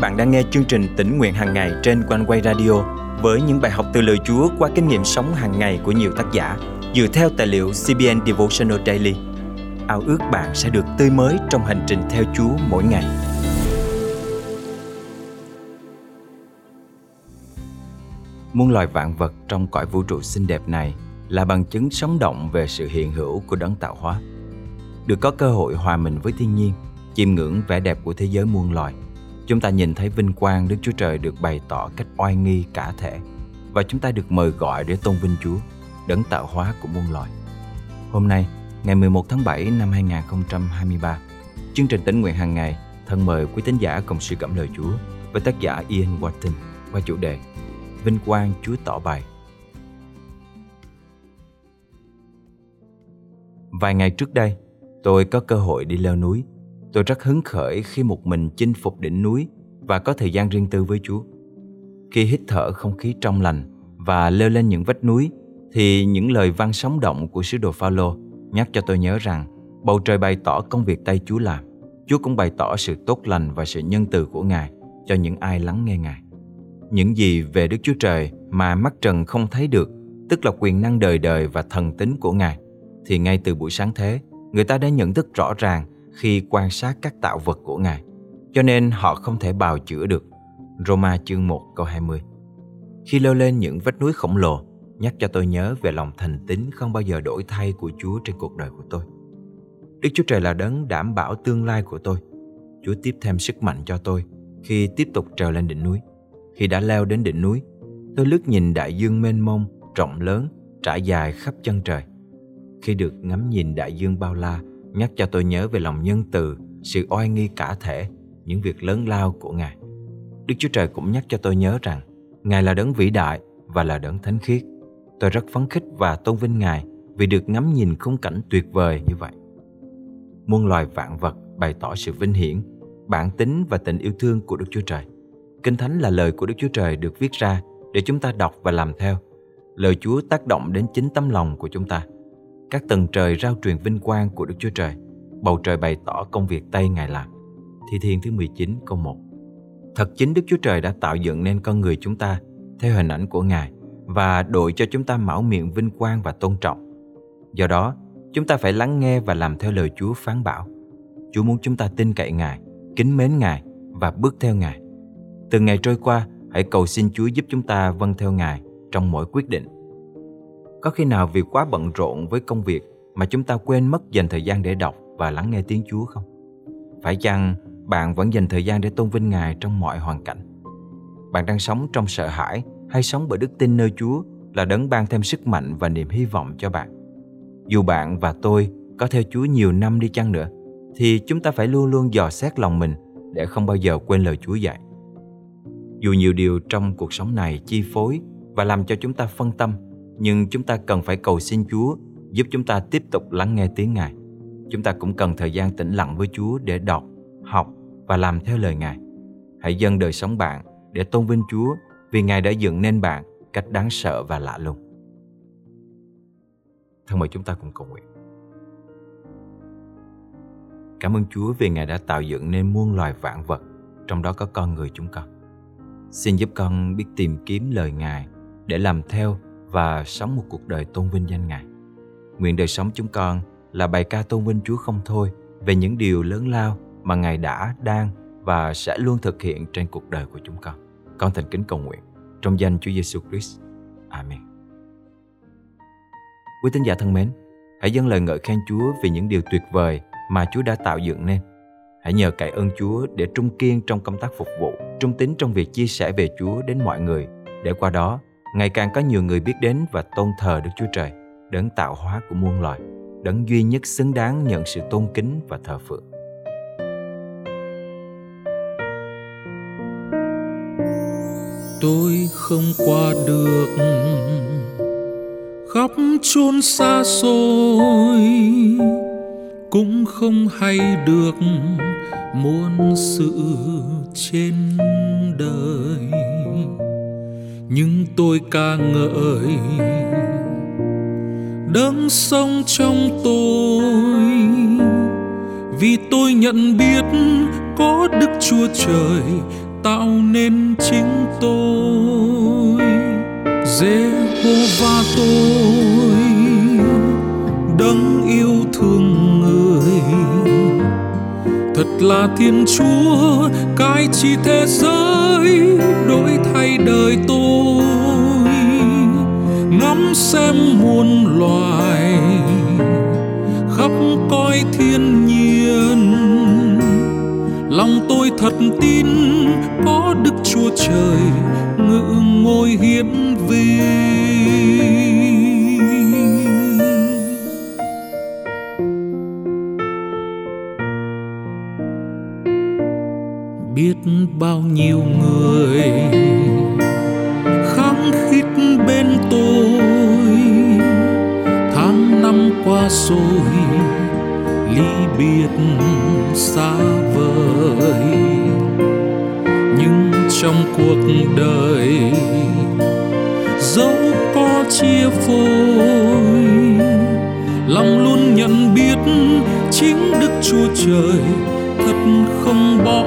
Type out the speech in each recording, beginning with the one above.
bạn đang nghe chương trình tỉnh nguyện hàng ngày trên quanh quay radio với những bài học từ lời Chúa qua kinh nghiệm sống hàng ngày của nhiều tác giả dựa theo tài liệu CBN Devotional Daily. Ao ước bạn sẽ được tươi mới trong hành trình theo Chúa mỗi ngày. Muôn loài vạn vật trong cõi vũ trụ xinh đẹp này là bằng chứng sống động về sự hiện hữu của đấng tạo hóa. Được có cơ hội hòa mình với thiên nhiên, chiêm ngưỡng vẻ đẹp của thế giới muôn loài – Chúng ta nhìn thấy vinh quang Đức Chúa Trời được bày tỏ cách oai nghi cả thể và chúng ta được mời gọi để tôn vinh Chúa, đấng tạo hóa của muôn loài. Hôm nay, ngày 11 tháng 7 năm 2023, chương trình tỉnh nguyện hàng ngày thân mời quý tín giả cùng suy cảm lời Chúa với tác giả Ian Watson qua chủ đề Vinh quang Chúa tỏ bày. Vài ngày trước đây, tôi có cơ hội đi leo núi Tôi rất hứng khởi khi một mình chinh phục đỉnh núi và có thời gian riêng tư với Chúa. Khi hít thở không khí trong lành và leo lên những vách núi thì những lời văn sống động của sứ đồ Phaolô nhắc cho tôi nhớ rằng bầu trời bày tỏ công việc tay Chúa làm. Chúa cũng bày tỏ sự tốt lành và sự nhân từ của Ngài cho những ai lắng nghe Ngài. Những gì về Đức Chúa Trời mà mắt trần không thấy được, tức là quyền năng đời đời và thần tính của Ngài, thì ngay từ buổi sáng thế, người ta đã nhận thức rõ ràng khi quan sát các tạo vật của Ngài, cho nên họ không thể bào chữa được. Roma chương 1 câu 20 Khi leo lên những vách núi khổng lồ, nhắc cho tôi nhớ về lòng thành tín không bao giờ đổi thay của Chúa trên cuộc đời của tôi. Đức Chúa Trời là đấng đảm bảo tương lai của tôi. Chúa tiếp thêm sức mạnh cho tôi khi tiếp tục trèo lên đỉnh núi. Khi đã leo đến đỉnh núi, tôi lướt nhìn đại dương mênh mông, rộng lớn, trải dài khắp chân trời. Khi được ngắm nhìn đại dương bao la, nhắc cho tôi nhớ về lòng nhân từ, sự oai nghi cả thể, những việc lớn lao của Ngài. Đức Chúa Trời cũng nhắc cho tôi nhớ rằng Ngài là đấng vĩ đại và là đấng thánh khiết. Tôi rất phấn khích và tôn vinh Ngài vì được ngắm nhìn khung cảnh tuyệt vời như vậy. Muôn loài vạn vật bày tỏ sự vinh hiển, bản tính và tình yêu thương của Đức Chúa Trời. Kinh Thánh là lời của Đức Chúa Trời được viết ra để chúng ta đọc và làm theo. Lời Chúa tác động đến chính tấm lòng của chúng ta – các tầng trời rao truyền vinh quang của Đức Chúa Trời. Bầu trời bày tỏ công việc tay Ngài làm. Thi Thiên thứ 19 câu 1 Thật chính Đức Chúa Trời đã tạo dựng nên con người chúng ta theo hình ảnh của Ngài và đội cho chúng ta mão miệng vinh quang và tôn trọng. Do đó, chúng ta phải lắng nghe và làm theo lời Chúa phán bảo. Chúa muốn chúng ta tin cậy Ngài, kính mến Ngài và bước theo Ngài. Từ ngày trôi qua, hãy cầu xin Chúa giúp chúng ta vâng theo Ngài trong mỗi quyết định có khi nào vì quá bận rộn với công việc mà chúng ta quên mất dành thời gian để đọc và lắng nghe tiếng Chúa không? Phải chăng bạn vẫn dành thời gian để tôn vinh Ngài trong mọi hoàn cảnh? Bạn đang sống trong sợ hãi hay sống bởi đức tin nơi Chúa là đấng ban thêm sức mạnh và niềm hy vọng cho bạn? Dù bạn và tôi có theo Chúa nhiều năm đi chăng nữa, thì chúng ta phải luôn luôn dò xét lòng mình để không bao giờ quên lời Chúa dạy. Dù nhiều điều trong cuộc sống này chi phối và làm cho chúng ta phân tâm nhưng chúng ta cần phải cầu xin Chúa giúp chúng ta tiếp tục lắng nghe tiếng Ngài. Chúng ta cũng cần thời gian tĩnh lặng với Chúa để đọc, học và làm theo lời Ngài. Hãy dâng đời sống bạn để tôn vinh Chúa vì Ngài đã dựng nên bạn cách đáng sợ và lạ lùng. Thân mời chúng ta cùng cầu nguyện. Cảm ơn Chúa vì Ngài đã tạo dựng nên muôn loài vạn vật, trong đó có con người chúng con. Xin giúp con biết tìm kiếm lời Ngài để làm theo và sống một cuộc đời tôn vinh danh Ngài. Nguyện đời sống chúng con là bài ca tôn vinh Chúa không thôi về những điều lớn lao mà Ngài đã, đang và sẽ luôn thực hiện trên cuộc đời của chúng con. Con thành kính cầu nguyện trong danh Chúa Giêsu Christ. Amen. Quý tín giả thân mến, hãy dâng lời ngợi khen Chúa vì những điều tuyệt vời mà Chúa đã tạo dựng nên. Hãy nhờ cậy ơn Chúa để trung kiên trong công tác phục vụ, trung tín trong việc chia sẻ về Chúa đến mọi người, để qua đó ngày càng có nhiều người biết đến và tôn thờ Đức Chúa Trời, đấng tạo hóa của muôn loài, đấng duy nhất xứng đáng nhận sự tôn kính và thờ phượng. Tôi không qua được khắp chốn xa xôi cũng không hay được muôn sự trên đời nhưng tôi ca ngợi. Đấng sống trong tôi, vì tôi nhận biết có đức chúa trời tạo nên chính tôi. Jehovah tôi, đấng yêu thương người là thiên chúa, cai trị thế giới đổi thay đời tôi. Ngắm xem muôn loài khắp coi thiên nhiên. Lòng tôi thật tin có đức chúa trời ngự ngôi hiển vi qua rồi ly biệt xa vời. Nhưng trong cuộc đời, dẫu có chia phôi, lòng luôn nhận biết chính đức chúa trời thật không bỏ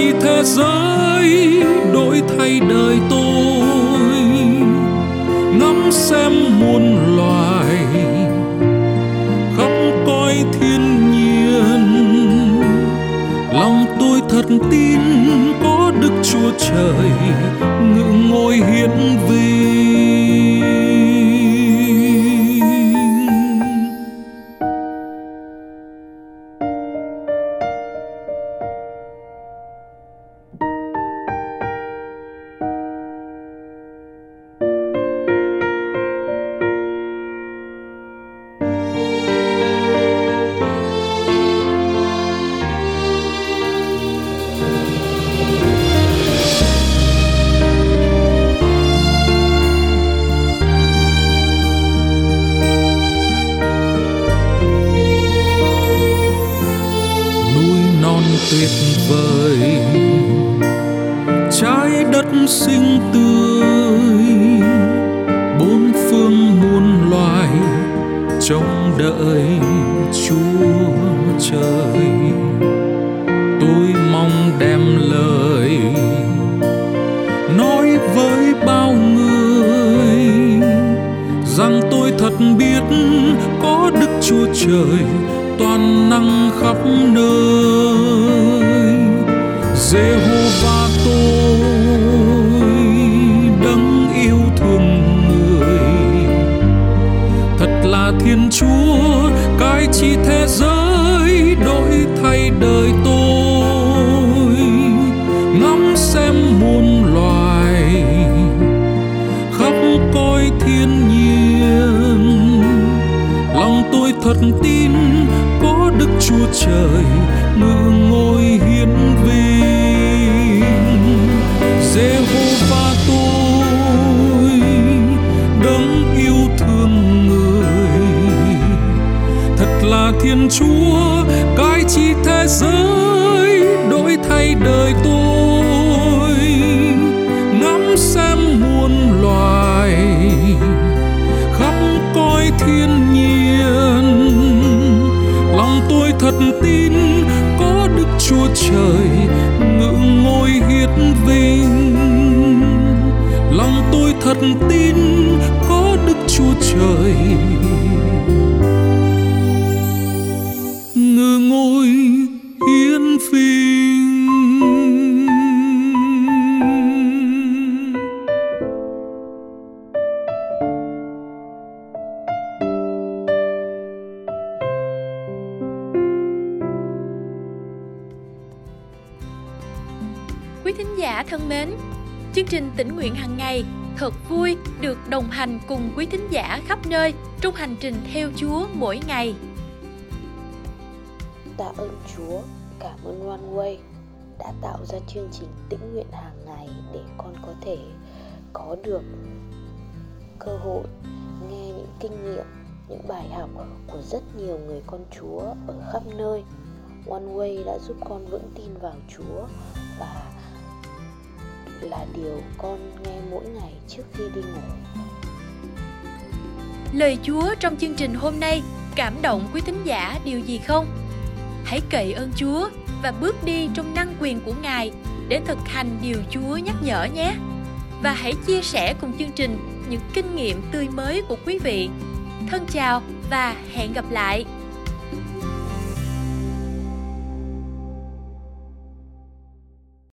chi thế giới, đổi thay đời tôi. Ngắm xem muôn loài, khắp coi thiên nhiên. Lòng tôi thật tin có đức chúa trời ngự ngôi hiển vi. Có đức chúa trời toàn năng khắp nơi. Jehovah tôi đấng yêu thương người. Thật là thiên chúa cai trị thế giới đổi thay đời tôi. Tin có đức chúa trời ngự ngôi hiến vinh Jehovah tôi, đấng yêu thương người. Thật là thiên chúa, cai trị thế giới, đổi thay đời tôi. Ngắm xem muôn loài, khắp cõi thiên tin có đức chúa trời ngự ngôi hiết vinh. Lòng tôi thật tin có đức chúa trời chương trình tỉnh nguyện hàng ngày thật vui được đồng hành cùng quý thính giả khắp nơi trong hành trình theo Chúa mỗi ngày. Tạ ơn Chúa, cảm ơn One Way đã tạo ra chương trình tĩnh nguyện hàng ngày để con có thể có được cơ hội nghe những kinh nghiệm, những bài học của rất nhiều người con Chúa ở khắp nơi. One Way đã giúp con vững tin vào Chúa và là điều con nghe mỗi ngày trước khi đi ngủ Lời Chúa trong chương trình hôm nay cảm động quý thính giả điều gì không? Hãy cậy ơn Chúa và bước đi trong năng quyền của Ngài để thực hành điều Chúa nhắc nhở nhé. Và hãy chia sẻ cùng chương trình những kinh nghiệm tươi mới của quý vị. Thân chào và hẹn gặp lại.